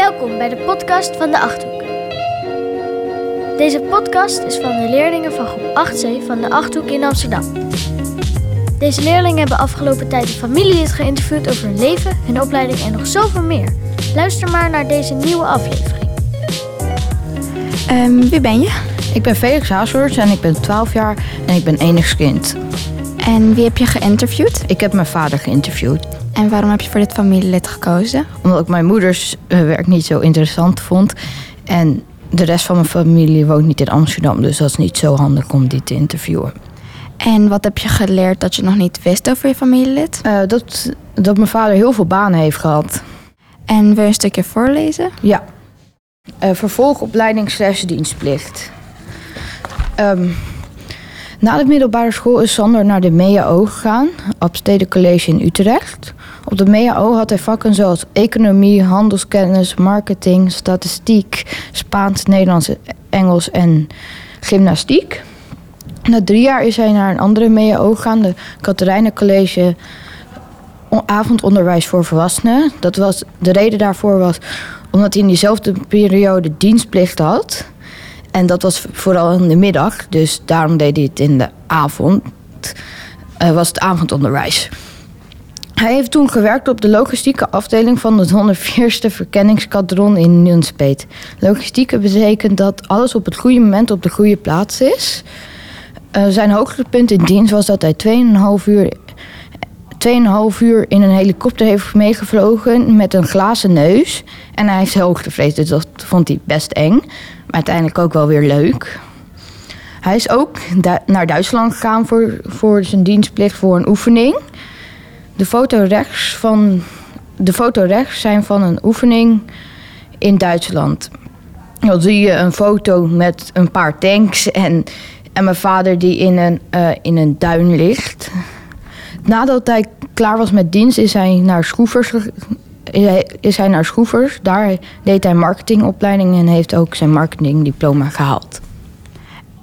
Welkom bij de podcast van de Achthoek. Deze podcast is van de leerlingen van groep 8C van de Achthoek in Amsterdam. Deze leerlingen hebben afgelopen tijd een familielid geïnterviewd over hun leven, hun opleiding en nog zoveel meer. Luister maar naar deze nieuwe aflevering. Ehm, wie ben je? Ik ben Felix Haaswords en ik ben 12 jaar en ik ben enigskind. En wie heb je geïnterviewd? Ik heb mijn vader geïnterviewd. En waarom heb je voor dit familielid gekozen? Omdat ik mijn moeders eh, werk niet zo interessant vond. En de rest van mijn familie woont niet in Amsterdam. Dus dat is niet zo handig om die te interviewen. En wat heb je geleerd dat je nog niet wist over je familielid? Eh, dat, dat mijn vader heel veel banen heeft gehad. En wil je een stukje voorlezen? Ja. Eh, vervolgopleiding slash dienstplicht. Ehm, na de middelbare school is Sander naar de MEAO gegaan, Abstede College in Utrecht. Op de MEAO had hij vakken zoals economie, handelskennis, marketing, statistiek, Spaans, Nederlands, Engels en gymnastiek. Na drie jaar is hij naar een andere MEAO gegaan, de Catharijnen College avondonderwijs voor volwassenen. Dat was, de reden daarvoor was omdat hij in diezelfde periode dienstplicht had. En dat was vooral in de middag, dus daarom deed hij het in de avond. eh, was het avondonderwijs. Hij heeft toen gewerkt op de logistieke afdeling van het 104ste verkenningskadron in Nunspeet. Logistieke betekent dat alles op het goede moment op de goede plaats is. Eh, zijn hoogtepunt in dienst was dat hij 2,5 uur 2,5 uur in een helikopter heeft meegevlogen met een glazen neus. En hij heeft hoogtevrees, dus dat vond hij best eng. Maar uiteindelijk ook wel weer leuk. Hij is ook naar Duitsland gegaan voor, voor zijn dienstplicht voor een oefening. De foto rechts, van, de foto rechts zijn van een oefening in Duitsland. Dan zie je een foto met een paar tanks en, en mijn vader die in een, eh, in een duin ligt. Nadat hij klaar was met dienst is hij naar Schroevers, ge- is hij naar Schroevers. Daar deed hij marketingopleiding en heeft ook zijn marketingdiploma gehaald.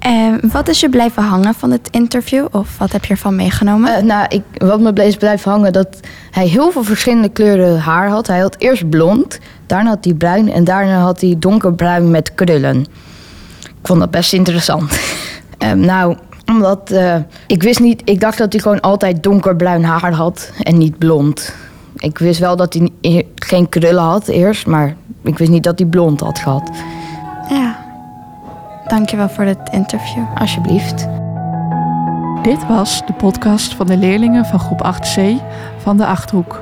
En wat is je blijven hangen van het interview? Of wat heb je ervan meegenomen? Eh, nou, ik, wat me bleef blijven hangen, dat hij heel veel verschillende kleuren haar had. Hij had eerst blond, daarna had hij bruin en daarna had hij donkerbruin met krullen. Ik vond dat best interessant. Ehm, nou, omdat eh, ik wist niet, ik dacht dat hij gewoon altijd donkerbruin haar had en niet blond. Ik wist wel dat hij geen krullen had eerst, maar ik wist niet dat hij blond had gehad. Dankjewel voor dit interview. Alsjeblieft. Dit was de podcast van de leerlingen van groep 8C van de Achthoek.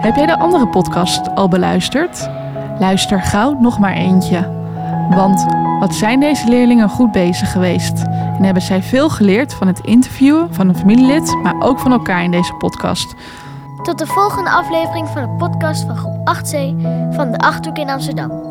Heb jij de andere podcast al beluisterd? Luister gauw nog maar eentje. Want wat zijn deze leerlingen goed bezig geweest? En hebben zij veel geleerd van het interviewen van een familielid, maar ook van elkaar in deze podcast. Tot de volgende aflevering van de podcast van groep 8C van de Achthoek in Amsterdam.